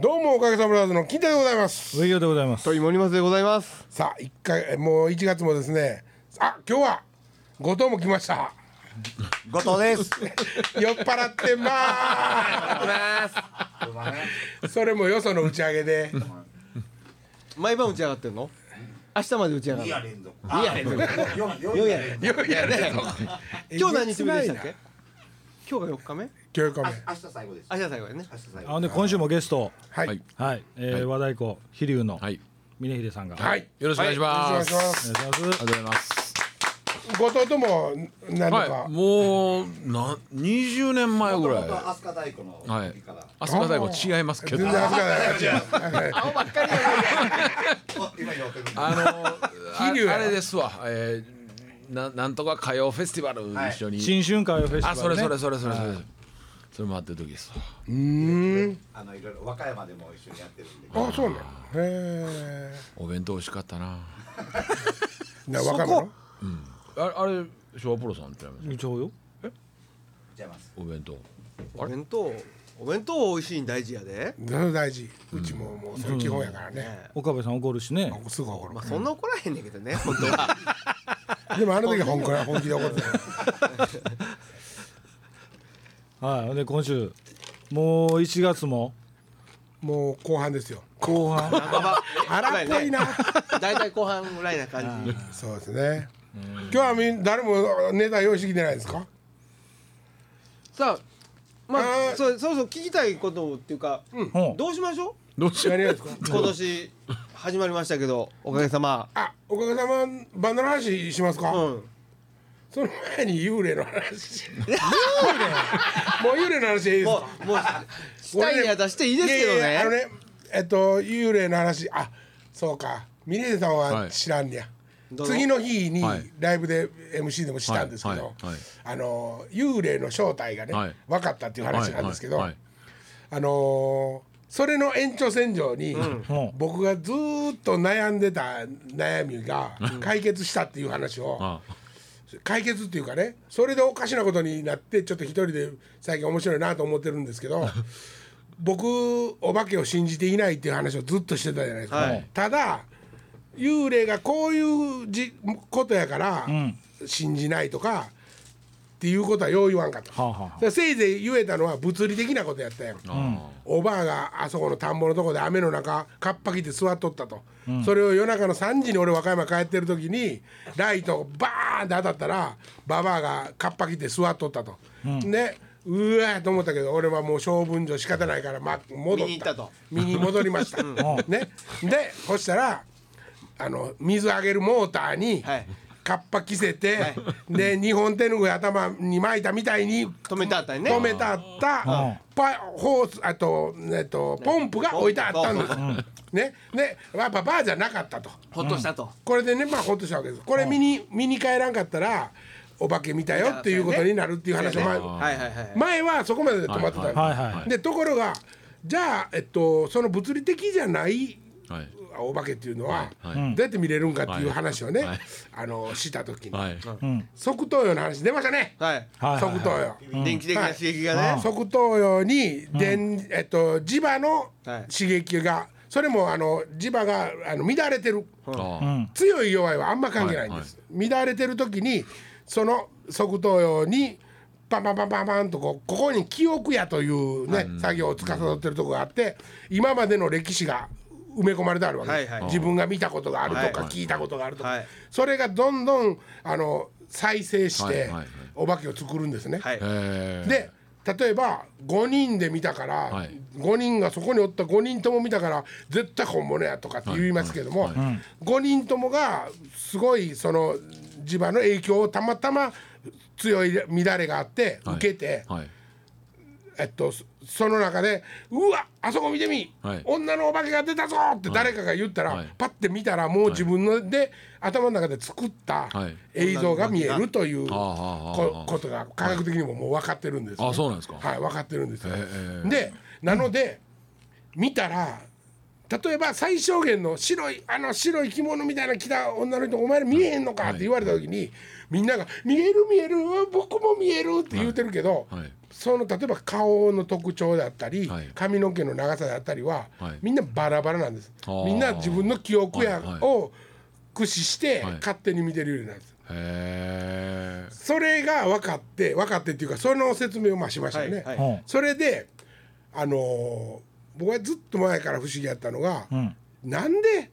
どうもおかげさまブラザーズの金太でございます。上与でございます。と芋煮ますでございます。さあ一回えもう1月もですね。あ今日は後藤も来ました。後藤です。酔っ払ってまーす。それもよその打ち上げで。毎晩打ち上がってんの？明日まで打ち上がる二夜連続。二夜連続。いやね今日何日目でしたっけ？今日が4日目？今日あ明日最後です。明日最後やね明日最後。あので今週もゲストはい、はいはい、えーはい和太鼓飛龍のはい。峰秀さんがはい、よろしくお願いします。いしまあすお願いしますりがとうございます。後藤とも何度か、はい。もうな20年前ぐらい。元々飛鳥太鼓のはい時から。。飛鳥太鼓違いますけど。全然恥ずかしない青ばっかりあの飛龍やああれですわ。えー、ななんとか歌謡フェスティバル一緒に。新春歌謡フェスティバル、ね、あそれそれそれそれそれ。それ回ってる時です。わ。うーん。あのいろいろ和歌山でも一緒にやってるんで。あそうなの？へお弁当美味しかったな。え な若者ああれ昭和プロさんってやめ一応よ。違います。お弁当。お弁当お弁当美味しいん大事やで。大事。うちももうそれ基本やからね、ね。岡部さん怒るしね。すぐ怒る。まあそんな怒らへんねんけどね本当は。でもあの時は本気本気で怒ってたはい。で今週もう1月も？もう後半ですよ。後半。荒っぽいな。大体後半ぐらいな感じ。そうですね。今日はみん誰もネタ用意してきてないですか？さあまああー。そそろそろ聞きたいことっていうかうん。どうしましょどうしよう。何がですか？う今年始まりましたけどおかげさま。あおかげさまバンドの話しますか、うんその前に幽霊の話もう幽霊の話でいいですもかうもうしたいには出していいですけどいやいやあのねねえっと幽霊の話あそうか峰秀さんははい知らんねや、どの次の日にはいライブで MC でもしたんですけど、はいはいはいあの幽霊の正体がね、はい分かったっていう話なんですけど、はいはいあのーそれの延長線上に、ん僕がずーっと悩んでた悩みが解決したっていう話を、あ解決っていうかねそれでおかしなことになってちょっと一人で最近面白いなと思ってるんですけど 僕お化けを信じていないっていう話をずっとしてたじゃないですか、はい。ただ幽霊がこういうじことやからん。信じないとかっていうことはよう言わんかった、はあはあ。せいぜい言えたのは物理的なことやったやん。あおばあがあそこの田んぼのとこで雨の中カッパ着て座っとったと、それを夜中の3時に俺和歌山帰ってる時にライトバーンって当たったらババアがカッパ着て座っとったと、でうわーと思ったけど俺はもう性分上仕方ないから、ま、戻った。見に行ったと。見に戻りました、ね、でそしたらあの水あげるモーターに、はいカッパ着せて、で日本手ぬぐい頭に巻いたみたいに止めてあったりね。止めてあったパホースあと,、えっとポンプが置いてあったんです、ね。でやっぱバーじゃなかったと。ほっとしたと。これでねまあほっとしたわけです。これ見に見に帰らんかったらお化け見たよっていうことになるっていう話を前,、はいはいはい前はそこまでで止まってたんです、はいはい。でところがじゃあ、えっと、その物理的じゃないお化けっていうのは、はいどうやって見れるんかっていう話をね、はい。あのした時に、はい。側頭葉の話出ましたね、はい。はい側頭葉。電気的な刺激がね。側頭葉に電、えっと磁場のはい。刺激が、それもあの磁場があの乱れてる。強い弱いはあんま関係ないんです、乱れてる時にその側頭葉にパンパンパンパンパンとこうここに記憶やというね、作業を司ってるとこがあって今までの歴史が埋め込まれてあるわけ。はいはい。自分が見たことがあるとか、はい聞いたことがあるとか、はい。それがどんどんあの再生して、はいはいはい。お化けを作るんですね。はい。えー。で例えば5人で見たから、はい。5人がそこにおった5人とも見たから絶対本物やとかって言いますけども、5人ともがすごいその磁場の影響をたまたま強い乱れがあってはい。受けて、はいえっとそその中で「うわあそこ見てみ、はい。女のお化けが出たぞ!」って誰かが言ったら、はい。パッて見たらもう自分ので、頭の中で作ったはい。映像が見えるというこことが科学的にももう分かってるんですよ、あそうなんですか。はい分かってるんですよ、ええ。でなので見たら例えば最小限の白いあの白い着物みたいな着た女の人お前ら見えへんのかって言われた時に、みんなが「見える見える僕も見える」って言うてるけど、はいその例えば顔の特徴だったり、はい。髪の毛の長さだったりは、はい。みんなバラバラなんです。あ。ーみんな自分の記憶や、はいはい。を駆使してはい。勝手に見てるようなんです、へえそれが分かって分かってっていうかその説明をまあしましたよね、はいはい。うん。それであのー僕はずっと前から不思議やったのが、ん。なんで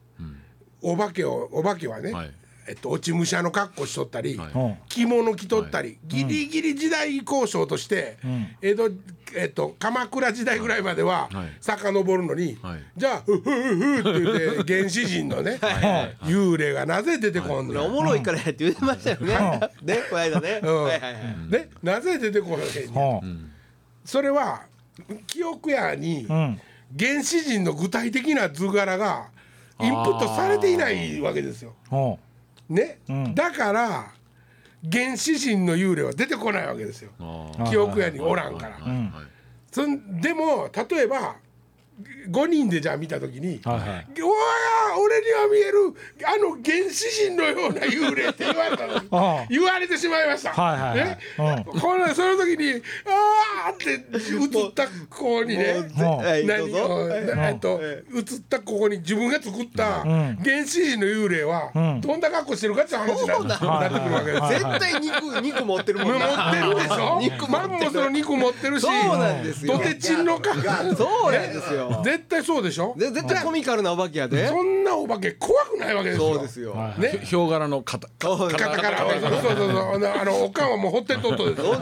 お化けをお化けはね、はいえっと、落ち武者の格好しとったり、着物着とったり、ギリギリ時代交渉として、江戸、えっと、鎌倉時代ぐらいまでははい。遡るのに、はい。じゃあ「ふふふふ」って言って原始人のね幽霊がなぜ出てこんの、おもろい。からやって言ってましたよね。ね、この間ね。うん。はい。はい。はい。でなぜ出てこんやうん。それは記憶やにうん。原始人の具体的な図柄がインプットされていないわけですよ。うん。だから原始人の幽霊は出てこないわけですよ。あ記憶やにおらんから。そんでも例えば5人でじゃあ見た時に「はいはい。うわー俺には見えるあの原始人のような幽霊」って言われたの。ああ。言われてしまいました。はいはいはい。ね。うん。このその時に「あー」って映った子にね何ぞ。をはい。えっと映ったここに自分が作ったん。原始人の幽霊はん。どんな格好してるかっていう話になそうなってくるわけですよ。絶対肉、肉持ってるもん持な。ってるでしょ？肉持マンモスの肉持ってるしそうなんですよ。ドテチンのか。そうなんですよ。絶対そうでしょ？ぜ絶対コミカルなお化けやで。そんなお化け怖くないわけですよそうですよ。はいね。ひょう柄の肩そう。肩からそうそうそうそう。あのおかんはもうほってんとっとです。お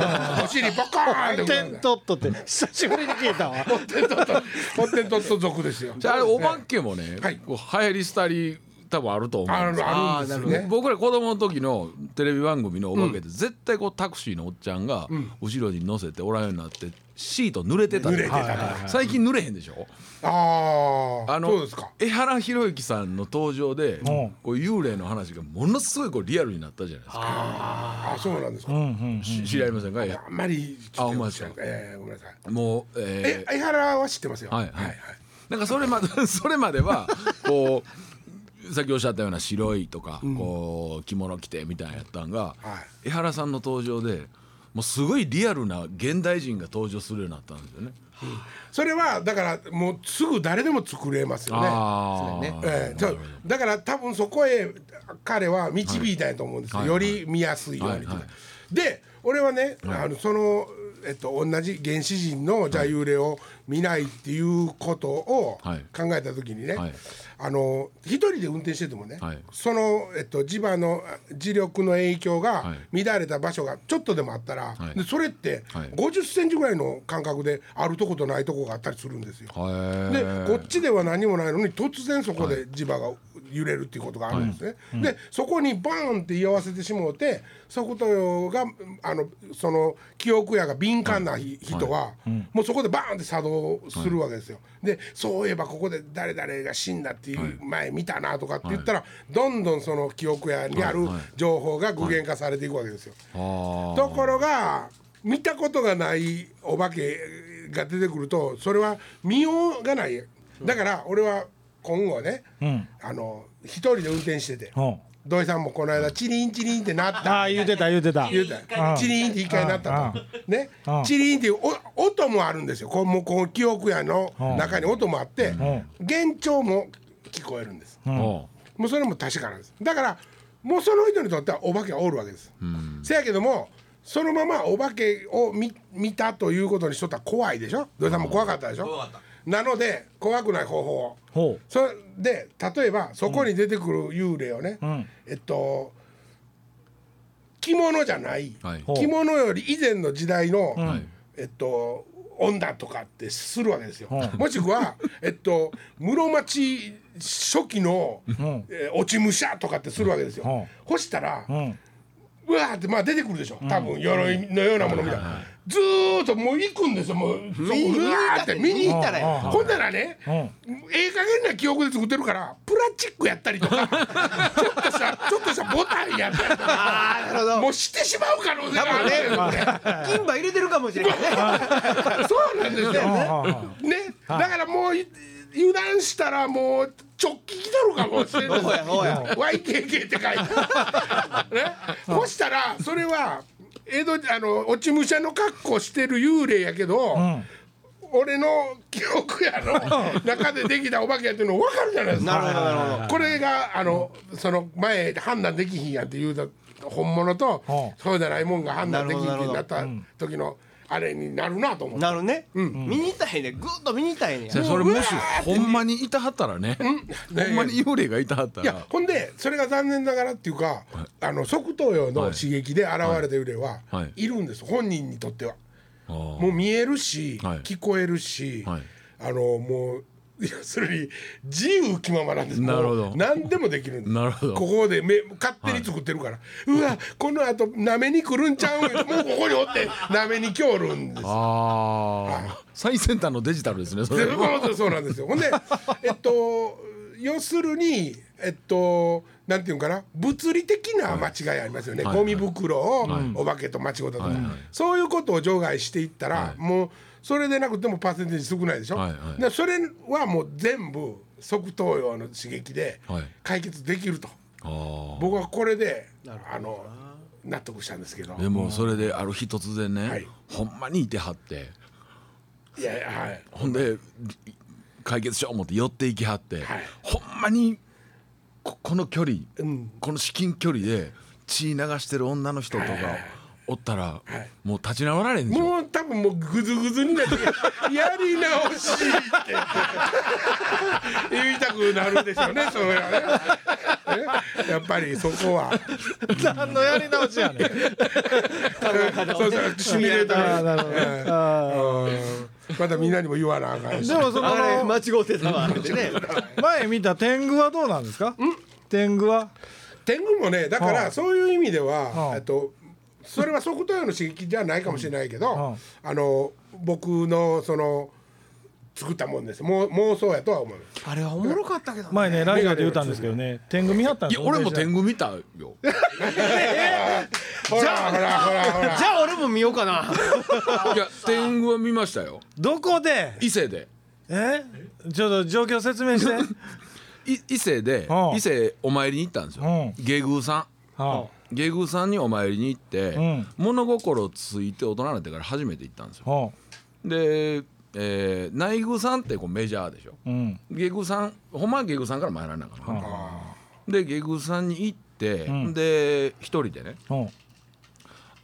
尻パカーンってテントットって久しぶりに聞いたわ。ほってんとっとほってんとっと族ですよ。じゃああれお化けもね、はい。こう流行り廃り多分あると思うんですよ。あるあるんですよね僕ら子供の時のテレビ番組のお化けって絶対こうタクシーのおっちゃんが後ろに乗せておらんようになってシート濡れてた。り濡れてたから最近濡れへんでしょ？あああのそうですか。江原弘之さんの登場でん。こう幽霊の話がものすごいこうリアルになったじゃないですか。あそうなんですか。うんうんし知り合いませんか？あんまりあほんまですか？えーごめんなさい。もうえー。え相原は知ってますよ。はいはい。なんかそれまで それまではこうさっきおっしゃったような白いとか、こう着物着てみたいなやったんが、は江原さんの登場でもうすごいリアルな現代人が登場するようになったんですよね。それはだからもうすぐ誰でも作れますよね。ね。ええ。そうだから多分そこへ彼は導いたんやと思うんですよ、はい。より見やすいように、はい。はい。で俺はね、あのその、えっと、同じ原始人のじゃあ幽霊を見ないっていうことを考はい。えた時にね、はい。あの一人で運転しててもね、はい。その、えっと、磁場の磁力の影響がは乱れた場所がちょっとでもあったら、はい。でそれってはい。50センチぐらいの間隔であるとことないとこがあったりするんですよ。へでえこっちでは何もないのに突然そこで磁場が揺れるっていうことがあるんですね。でそこにバーンって居合わせてしもうてそことがあのその記憶やが敏感なひ人はもうそこでバーンって作動するわけですよ。でそういえばここで誰々が死んだっていう前見たなとかって言ったらどんどんその記憶やにあるはいはい。情報が具現化されていくわけですよ。あところが見たことがないお化けが出てくるとそれは見ようがない。だから俺は今後ね、ん。あの一人で運転しててうん。土井さんもこの間チリンチリンってなった。ああ言うてた言うてた。言うたチリンって一回なったと。ね。うん。チリンっていうお音もあるんですよ。こうもうこの記憶やの中に音もあって幻聴も聞こえるんです。もうそれも確かなんです。だからもうその人にとってはお化けはおるわけです、せやけどもそのままお化けを見見たということにしとったら怖いでしょ？土井さんも怖かったでしょ？なので怖くない方法をほそれで例えばそこに出てくる幽霊をね、ん。えっと着物じゃない、はい。着物より以前の時代の、はい。えっと女とかってするわけですよ。うん。もしくは えっと室町初期の、ん。えー落ち武者とかってするわけですよ。うん。そしたら、ううん。うわーってまあ出てくるでしょ。多分鎧のようなものみたいな、ずーっともう行くんですよ。もううわーって見に行ったららほんならね、うん。ええ加減な記憶で作ってるからプラチックやったりとか ちょっとしたちょっとしたボタンやったりとか ああ、なるほど。もうしてしまう可能性があるんですよこれ金馬入れてるかもしれないね。そうなんですよ。ね。だからもうい油断したらもう直帰来とるかもしれない。そうや。そうや YKK って書いてある。ね。そしたらそれは江戸あの落ち武者の格好してる幽霊やけど、ん。俺の記憶やの中でできたお化けやっていうの分かるじゃないですか。なるほどなるほど。これがあのその前判断できひんやっていうた本物とうん。そうじゃないもんが判断できひんってなった時のあれになるなと思って。なるね、見に行ったへんね。ぐっと見に行ったへんね。それもしほんまにいたはったらね。ほんまに幽霊がいたはったいやらほんでそれが残念ながらっていうか、あの側頭葉の刺激で現れた幽霊ははい。い。るんです、本人にとっては。もう見えるし、はい。聞こえるし、はい。あのもう要するに自由気ままなんです。なるほど。何でもできるんです。なるほど。ここでめ勝手に作ってるから、うわこのあとなめに来るんちゃうん？もうここにおってなめに来おるんです。あー。最先端のデジタルですねそれ。そうそうなんですよ。ほんで えっと要するにえっとなんていうんかな？物理的な間違いありますよね、はいゴミ袋をお化けと間違うたと。か、はいはい。そういうことを除外していったら、もうそれでなくてもパーセンテージ少ないでしょ、はいはい。でそれはもう全部側頭葉の刺激ではい。解決できると、あー。僕はこれであの納得したんですけど。でもそれである日突然ね、はい。ほんまにいてはって。いやいやはい。ほんで解決しよう思って寄っていきはって、はい。ほんまにここの距離、ん。この至近距離で血流してる女の人とかおったら、もう立ち直られんでしょ？もう多分もうグズグズになってやり直しって言いたくなるでしょうねそれはね。ねやっぱりそこは。何のやり直しやねん。そうそうシミュレーター。あーなるほど。ええあうん。またみんなにも言わなあかんし。ーでもそあれの間違うてたわ前見た天狗はどうなんですか？天狗は？天狗もねだかはらそういう意味ではあ。はえっとそれは側頭葉の刺激じゃないかもしれないけどはあの僕のその作ったもんです。もう妄想やとは思うあれはおもろかったけどね。前ねラジオで言ったんですけどね。天狗見張ったんですよ。いや俺も天狗見たよ。ほらほらほらほら じゃあ俺も見ようかな。いや天狗は見ましたよ。どこで？伊勢で。え？ちょっと状況説明して。い伊勢ではあ伊勢お参りに行ったんですよ。うん。下宮さん。は下宮さんにお参りに行って、うん。物心ついて大人になってから初めて行ったんですよ。で、えー内宮さんってこうメジャーでしょ。あうん。下宮さんほんまは下宮さんから参らなあかんな。で下宮さんに行って、ん。で一人でねは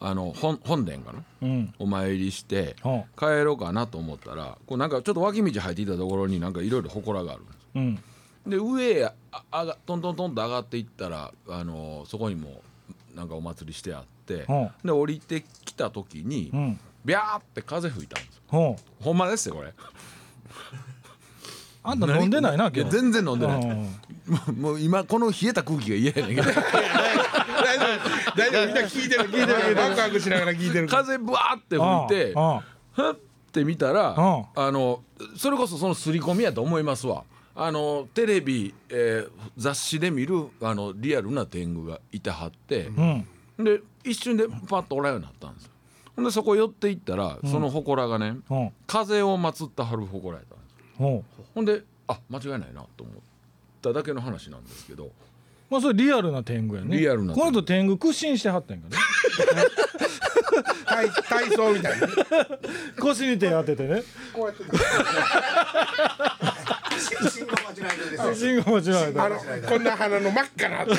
あの本本殿かなあうん。お参りしては帰ろうかなと思ったらこうなんかちょっと脇道入っていたところになんかいろいろ祠があるんですうん。で上へああがトントントンと上がっていったら、あのそこにもなんかお祭りしてあって、はで降りてきた時に、うん。ビャーって風吹いたんですよ。はほんまですよこれ。ああんた飲んでないな今日。いや全然飲んでない。うん。もうもう今この冷えた空気が嫌やねんけど。大丈夫大丈夫。みんな聞いてる聞いてる。ワクワクしながら聞いてる風ブワーって吹いてあふって見たらうん。あのそれこそその刷り込みやと思いますわあのテレビ、えー雑誌で見るあのリアルな天狗がいてはって、あうん。で一瞬でパッとおらんようになったんですよ。ほんでそこ寄っていったら、その祠がねうん。風を祀ったはる祠やったんですよ。ほんであ間違いないなと思っただけの話なんですけどまあそれリアルな天狗やね。リアルな天狗。この人天狗屈伸してはったんやね。体体操みたいなね腰に手当ててね。こうやって信号待ちの間ですよ信号間違えたあのこんな鼻の真っ赤な。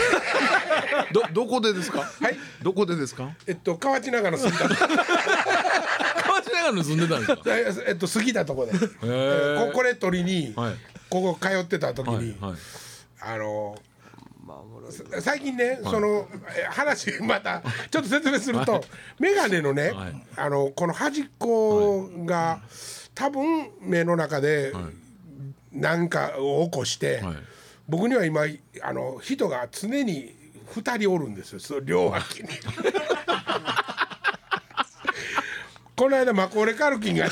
どどこでですか？はい。どこでですか？えっと河内長野住んだ河 内長野住んでたんですか？えっと過ぎたとこで。へここれ取りにはい。ここ通ってた時にはいはい。あの最近ね、そのえ話またちょっと説明すると眼鏡のね、はい。あのこの端っこが、多分目の中で何かを起こして、はい。僕には今あの人が常に2人おるんですよ。その両脇に。この間マコーレ・カルキンがね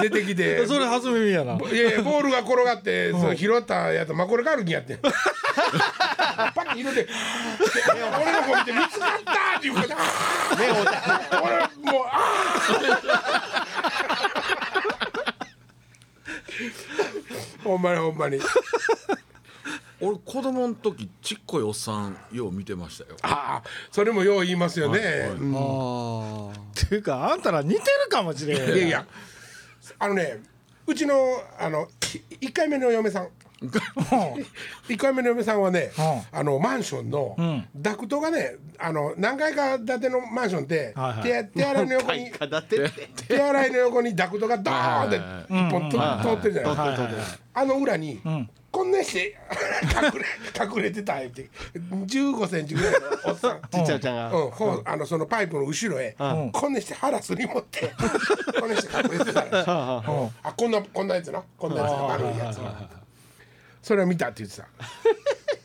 出てきて。それ初耳やな。いやいやボールが転がって、その拾ったやつマコレカールキンやってん。パッて拾って俺の方見て見つかったっていうこと目を俺もうあー ほんまにほんまに。俺子供の時ちっこいおっさんよう見てましたよ。ああそれもよう言いますよね、あっていうかあんたら似てるかもしれん。いやいや。あのねうちのあの1回目の嫁さん1回目の嫁さんはね、あのマンションのダクトがねあの何階か建てのマンションって、手手洗いの横にあだってって。手洗いの横にダクトがドーンって一本と通ってるじゃない。ですかあの裏に、こんなして隠れ隠れてたんやって15センチぐらいのおっさん。ちっちゃいおちゃんが。そのパイプの後ろへ、こんなして腹すり持って こんなして隠れてたあこんなこんなやつな。こんなやつな丸いやつなそれは見たって言ってた。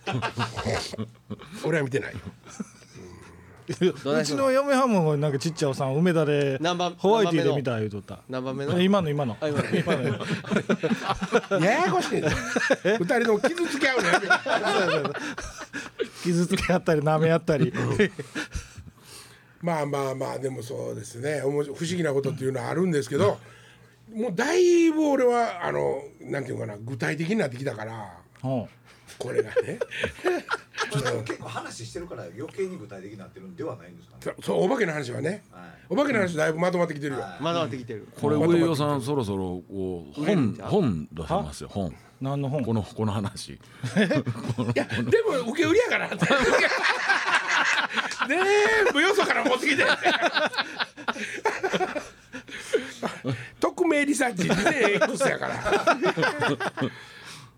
俺は見てない。ようちの嫁はんもなんかちっちゃいおっさん梅田で何番ホワイトで見た言うとった。何番目の？今の今の。あ今の。今 のややこしいね二人とも傷つけ合うのやめろ 傷つけ合ったり舐め合ったり。まあまあまあでもそうですね。おもし不思議なことっていうのはあるんですけどもうだいぶ俺はあのなんていうのかな具体的になってきたからう。んこれがね。結構話してるから余計に具体的になってるんではないんですかね。そそうお化けの話はね。はい。お化けの話だいぶまとまってきてるよ、まだまってきてるこれ上与さんそろそろこう本本出せますよ本。何の本？このこの話。いやでも受け売りやから。全部よそから持ってきて匿名リサーチで X やから。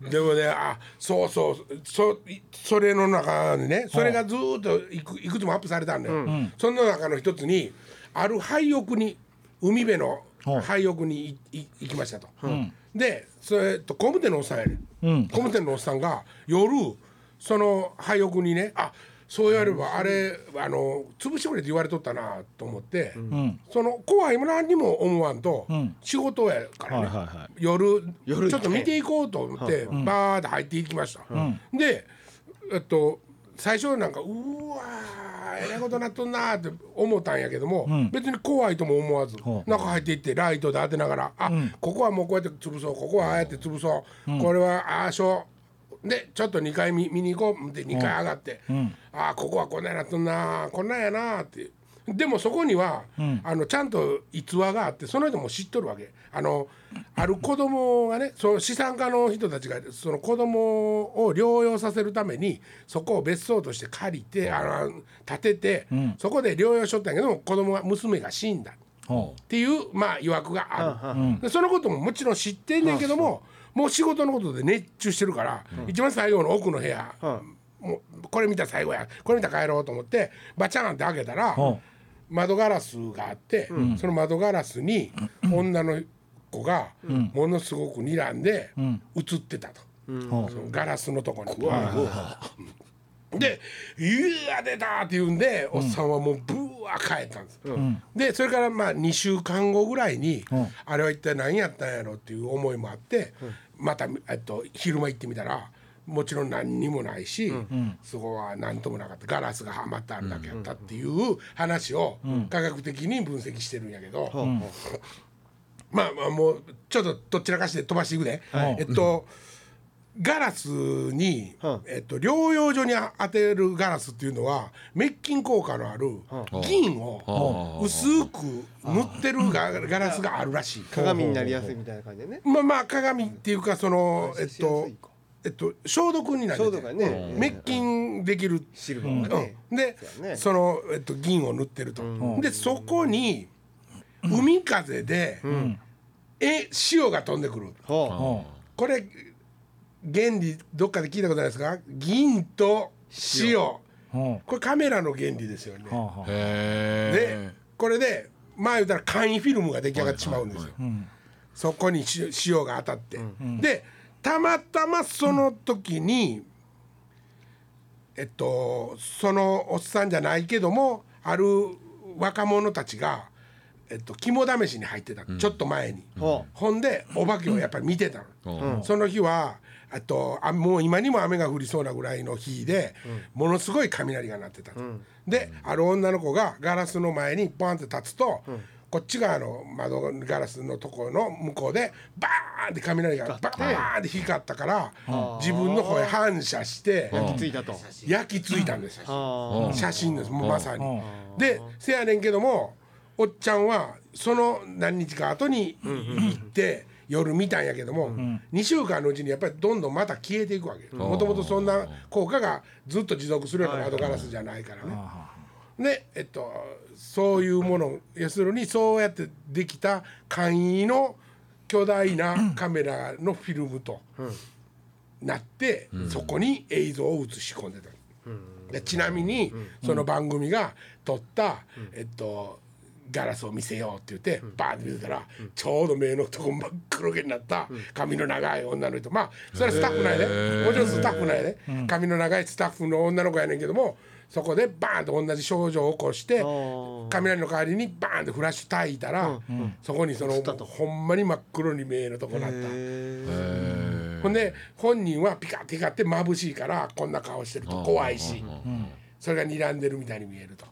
でもねあそうそう。そそれの中にねそれがずーっといくいくつもアップされたんだよ、その中の一つにある廃屋に海辺の廃屋に行きましたと、でそれと工務店のおっさんやね、ん、工務店のおっさんが夜その廃屋にねあそう言われればあれあの潰してくれって言われとったなと思って、その怖いも何にも思わんと、仕事やからね、はいはいはい。夜夜ちょっと見ていこうと思って、バーって入っていきました、でえっと最初なんかうわーえらいことなっとんなーって思ったんやけども、別に怖いとも思わず、ほう。中入っていってライトで当てながらあ、ここはもうこうやって潰そうここはああやって潰そう、これはああしようでちょっと2階見見に行こうで2階上がって、ああここはこんなんなっとんなこんなんやなーって。でもそこには、あのちゃんと逸話があってその人も知っとるわけ。あのある子供がねその資産家の人たちがその子供を療養させるためにそこを別荘として借りてあの建てて、そこで療養しとったんやけども子供が娘が死んだ。ほっていうまあ曰くがある、でそのことももちろん知ってんねんけども、もう仕事のことで熱中してるから、一番最後の奥の部屋、もうこれ見たら最後やこれ見たら帰ろうと思ってバチャンって開けたら、ほ窓ガラスがあって、その窓ガラスに女の子がものすごく睨んで映ってたと、ガラスのとこに。で「うわ出た!」って言うんで、おっさんはもうブワー帰ったんです、でそれからまあ2週間後ぐらいに、うん。あれは一体何やったんやろっていう思いもあって、また、えっと、昼間行ってみたらもちろん何にもないし、そこは何ともなかった。ガラスがはまってあるだけやったっていう話を科学的に分析してるんやけど、まあまあもうちょっとどっちらかして飛ばしていくで、えっとガラスに、えっと、療養所に当てるガラスっていうのは滅菌効果のある銀を薄く塗ってるガガラスがあるらしい。鏡になりやすいみたいな感じでね。まあまあ鏡っていうかそのえっとえっと消毒になる消毒やね。滅菌できる。シルバーがね。うん、でその、えっと、銀を塗ってると、でそこに海風で、え塩が飛んでくる。これ原理どっかで聞いたことないですか？銀と塩うほこれカメラの原理ですよね。うほうほうへでえこれでまあ言うたら簡易フィルムが出来上がってしまうんですよ、そこにし塩が当たって、でたまたまその時に、えっとそのおっさんじゃないけどもある若者たちが、えっと、肝試しに入ってた、ちょっと前に、ほほんでお化けをやっぱり見てたの、うん。その日はあとあもう今にも雨が降りそうなぐらいの日で、ものすごい雷が鳴ってたと、である女の子がガラスの前にポンって立つと、こっち側の窓ガラスのところの向こうでバーンって雷がバーンって光ったから自分の方へ反射して焼き付いたと。焼き付いたんです。写真です。もうまさに。うん。でせやねんけどもおっちゃんはその何日か後に行って夜見たんやけども2週間のうちにやっぱりどんどんまた消えていくわけもともとそんな効果がずっと持続するような窓ガラスじゃないからね。でえっとそういうもの要するにそうやってできた簡易の巨大な カメラのフィルムとなって、そこに映像を映し込んでた。でちなみに、その番組が撮った、えっとガラスを見せようって言って、バーンって見せたら、ちょうど目のとこ真っ黒毛になった髪の長い女の人。まあそれはスタッフなんやで、もちろんスタッフなん。やで、髪の長いスタッフの女の子やねんけどもそこでバーンと同じ症状を起こしてー。雷の代わりにバーンってフラッシュ焚いたら、そこにそのほんまに真っ黒に目のとこなった。ほんで本人はピカッて光って眩しいからこんな顔してると怖いし。それが睨んでるみたいに見えると、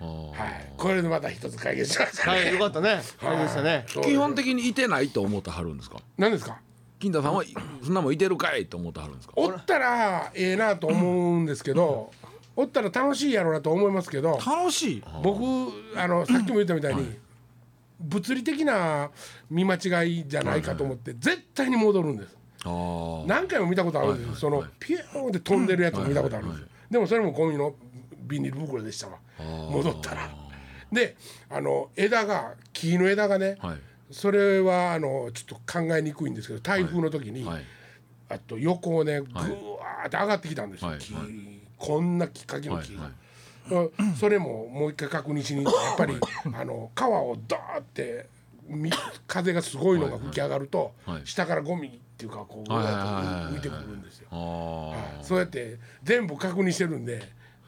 はい、これでまた一つ解決しましたね、はいよかったね。あれでしたね。基本的にいてないと思ってはるんですか？何ですか？金田さんはいそんなもんいてるかいと思ってはるんですか？おったらええなと思うんですけどおったら楽しいやろうなと思いますけど楽しい？僕あのさっきも言ったみたいに、物理的な見間違いじゃないかと思って絶対に戻るんです。何回も見たことあるんですよ、そのピューンって飛んでるやつも見たことあるんですよ、でもそれもゴミのビニール袋でしたわ。戻ったら。であの枝が木の枝がね、はい。それはあのちょっと考えにくいんですけど台風の時に、はい。あと横をねぐわーって上がってきたんですよ、木はい。はい。こんなきっかけの木が。それももう一回確認しにやっぱりあの川をダーってみ風がすごいのが吹き上がると、はい。下からゴミっていうかこうはいはいはいはい浮いてくるんですよ。そうやって全部確認してるんで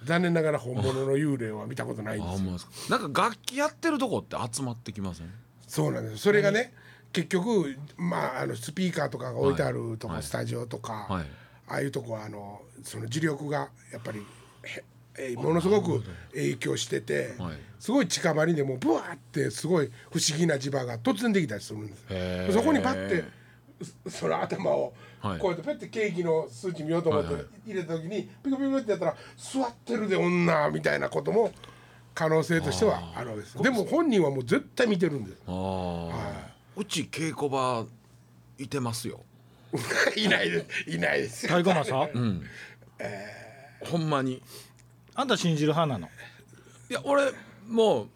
残念ながら本物の幽霊は見たことないんあですよ。なんか楽器やってるとこって集まってきません？そうなんです。それがね結局まああのスピーカーとかが置いてあるとか、はい。スタジオとか、はい。ああいうとこはあのその磁力がやっぱりものすごく影響してて、はい。すごい近場にでもブワーってすごい不思議な磁場が突然できたりするんです。そこにパッてそその頭をはい。こうやってペッてケーキの数値見ようと思ってはいはい。入れた時にピコピコってやったら座ってるで女みたいなことも可能性としてはあるわけです。でも本人はもう絶対見てるんです。あー。うち稽古場いてますよ。いないです。いないです。太鼓正ほんまに。あんた信じる派なの？いや俺もう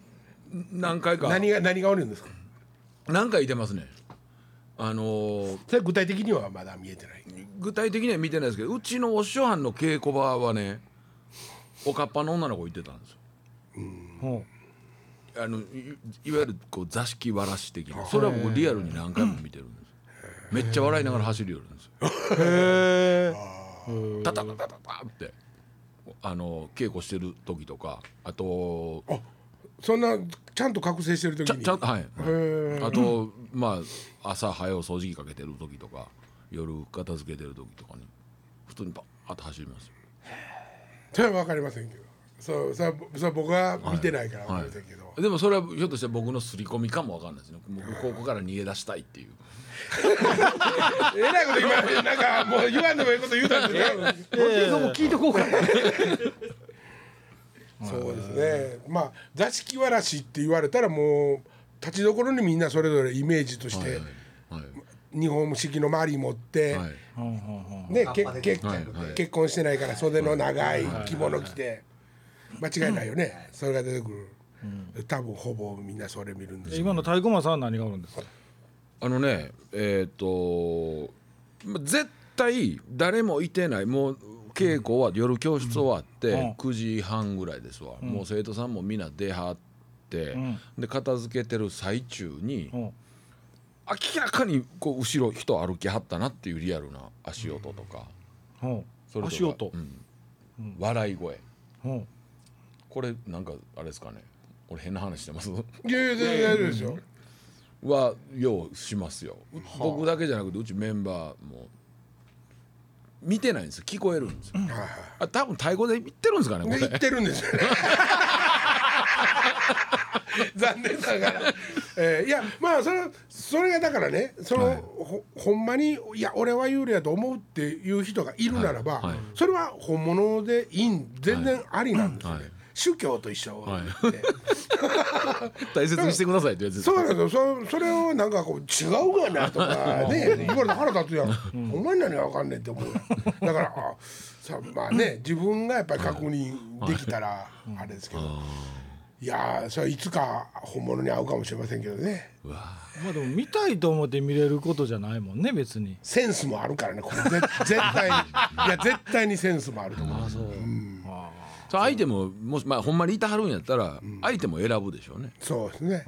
何回か。何が何がおるんですか？何回いてますねあのーそれ具体的にはまだ見えてない？具体的には見てないですけどうちのお師匠はんの稽古場はねおかっぱの女の子いてたんですよ。ほあのいいわゆるこう座敷わらし的なそれは僕リアルに何回も見てるんですめっちゃ笑いながら走り寄るんですよ。うへえタタタタタタってあの稽古してる時とかあとそんなちゃんと覚醒してる時ちゃにちゃんとはい。へー。あとまあ朝早う掃除機かけてる時とか夜片付けてる時とかに普通にバーッと走りますよ。それは分かりませんけど。そうそれはそれは僕は見てないから分かりませんけど、でもそれはひょっとして僕の刷り込みかもわかんないですね。僕ここから逃げ出したいっていう。えらいこと今なんかもう言わんでもいいこと言うたんですよ。そこ聞いとこうかそうですね。まあ座敷わらしって言われたらもう立ちどころにみんなそれぞれイメージとして、はい日本式のマリー持って、はい。ねけけはいはい。結婚してないから袖の長い着物着て間違いないよね。それが出てくる、多分ほぼみんなそれ見るんですよ。今の太鼓正は何がおるんですか？あのねえっ、とま絶対誰もいてない。もう稽古は夜教室終わって、うん。9時半ぐらいですわ、もう生徒さんもみんな出はって、ん。で片付けてる最中にほ明らかにこう後ろ人歩きはったなっていうリアルな足音とか、そうれ足音。うん。笑い声。これなんかあれですかね。俺変な話してます？いやいや全然大丈夫ですよ。はようしますよ。僕だけじゃなくてうちメンバーも見てないんですよ。聞こえるんですよ。はいはい。あ多分太鼓で言ってるんですかねこれ。で言ってるんですよね。残念ながら。えーいやまあそれそれがだからねその、ほほんまにいや俺は幽霊やと思うっていう人がいるならば、はい。はいそれは本物でいいん全然ありなんですよね、はい宗教と一緒。はい。で、大切にしてくださいってやつです。そうなんですよ。そそれをなんかこう違うがなとか ね言われたら腹立つやん、お前何がわかんねえって思う。やんだからあさまあね自分がやっぱり確認できたらあれですけど、いやーそれはいつか本物に会うかもしれませんけどね。まあでも見たいと思って見れることじゃないもんね別に。センスもあるからねこれ。ぜ絶対に。いや絶対にセンスもあると思う。そう。そう相手ももしまあほんまにいたはるんやったら相手も選ぶでしょうね。そうですね。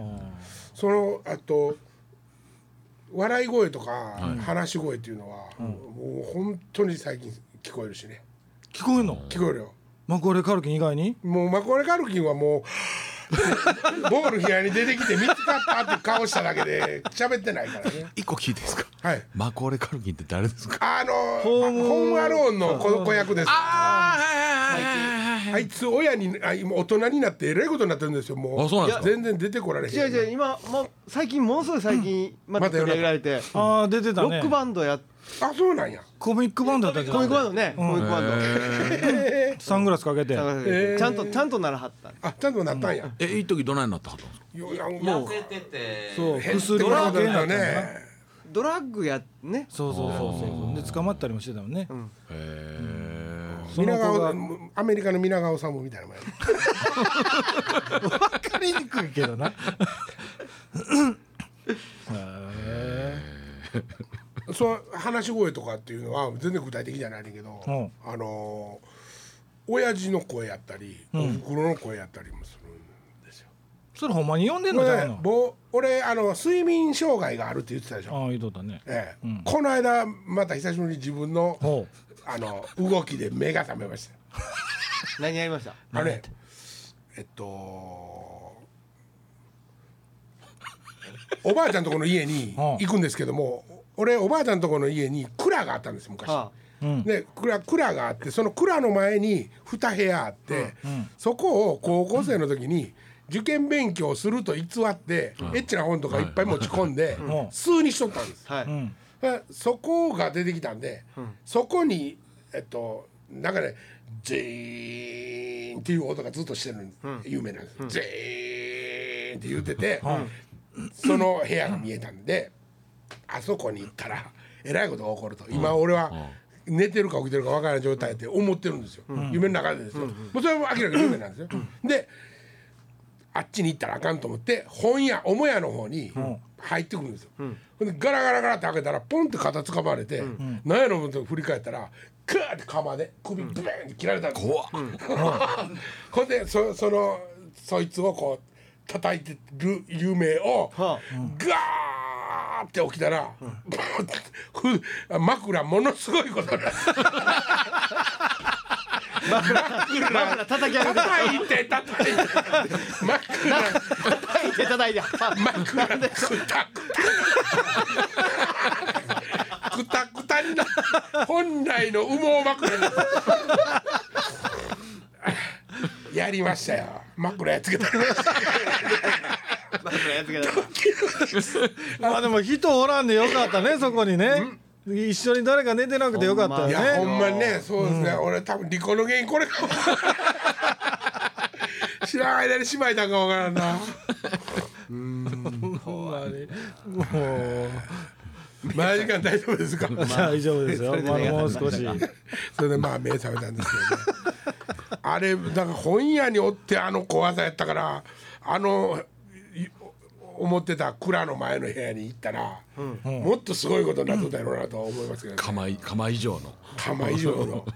そのあと笑い声とか話し声っていうのは、もう本当に最近聞こえるしね。聞こえんの？聞こえるよ。マコーレカルキン以外に？もうマコレカルキンはもう ボール部屋に出てきて見つかったって顔しただけで喋ってないからね。一個聞いていいですか？はい。マコーレカルキンって誰ですか？あのホームホームアローンの子子役です。ああはいはいはいはいあいつ親にあ今大人になってえらいことになってるんですよもう。あそうなんですか？全然出てこられへん違う違う今もう最近ものすごい最近また取り上げられて。ああ出てたね。ロックバンドやあそうなんやコミックバンドだったコミックバンドね。コミックバンド。サングラスかけて。ー。ちゃんとちゃんとならはった。あちゃんとなったんや、えいい時どないなったはったんですか？よいやもう痩せててそう変って薬ことだったが系だったねね。ドラッグやね。そうそうそうそう。で捕まったりもしてたもんね。へえ皆川アメリカの皆川治みたいなもんや分かりにくいけどな。へそう話し声とかっていうのは全然具体的じゃないけど、うん。あのー親父の声やったり、おふくろの声やったりもするんですよ。えそれほんまに呼んでんの？じゃない俺の。ぼ俺あの睡眠障害があるって言ってたでしょ。ああ言うとったね。ええ。うん。この間また久しぶりに自分のほあの動きで目が覚めました。よ。何やりました？あれえっとおばあちゃんとこの家に はあ。行くんですけども俺おばあちゃんとこの家に蔵があったんです昔。はううん。で蔵蔵があってその蔵の前に2部屋あって、そこを高校生の時に受験勉強すると偽って、エッチな本とかいっぱい持ち込んで、ん。数にしとったんです。はい。うん。でそこが出てきたんで、そこにえっとなんかねジーンっていう音がずっとしてるん。有名なんです、ジーンって言ってて、その部屋が見えたんであそこに行ったらえらいことが起こると。今俺は寝てるか起きてるか分からない状態って思ってるんですよ、夢の中でですよ、もうそれは明らかに夢なんですよ、であっちに行ったらあかんと思って本屋母屋の方に入ってくるんですよ、ほんでガラガラガラって開けたらポンって肩つかまれて、何やろ思って振り返ったらガーって釜で首ブーンって切られたんですよ、ほんでそそのそいつをこう叩いてる夢をはガーって起きたら、ふ枕ものすごいことになって枕叩き上げて叩いて叩いて枕叩いて叩いて枕くたくたくたくたにな本来の羽毛枕にやりましたよ枕やっつけた枕やっつけたまあでも人おらんでよかったねそこにね一緒に誰か寝てなくてよかったいよね。やほんまにねそうですね、俺多分離婚の原因これかも。知らん間にしまいたんかわからんな。ほんまに。もまだ時間大丈夫ですか。う大丈夫ですよ。まだもう少し。それでまあ目覚めたんですけどね。あれだから本屋におってあの怖さやったからあのい思ってた蔵の前の部屋に行ったら、もっとすごいことになっとったやろうなとは思いますけどね。釜い釜以上の。釜以上の。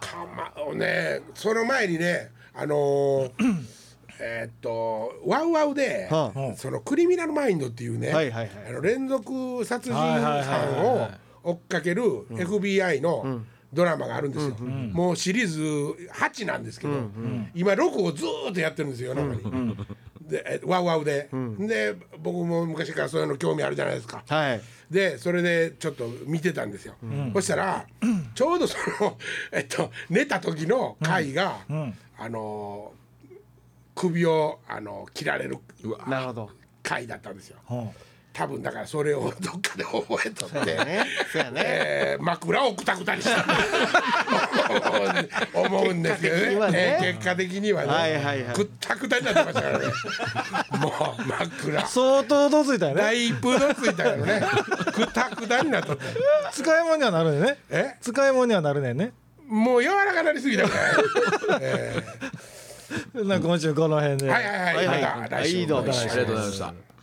釜をねその前にねあのー えーっとワウワウで、はそのクリミナルマインドっていうね、はいはいはい。あの連続殺人犯を追っかける FBI のドラマがあるんですよ、もうシリーズ8なんですけど、今6をずーっとやってるんですよ夜中に。でえワウワウで、で僕も昔からそういうの興味あるじゃないですか。はい。でそれでちょっと見てたんですよ、そしたらちょうどその、えっと、寝た時の回が、あの首をあの切られる回だったんですよ。う。ん多分だからそれをどっかで覚えとって、えー、枕をくたくたにした。思うんですけどね。結果的にはね。えー結果的にはね、はいはいはい。くったくたになってましたからね。もう枕。相当どついたよね。大プードついたからね。くたくたになっとって。使い物にはなるね。え？使い物にはなるねんね。もう柔らかなりすぎたから、えな今週この辺で。ー、はいはい。はい、はい。はいまた来週はいありがとうございました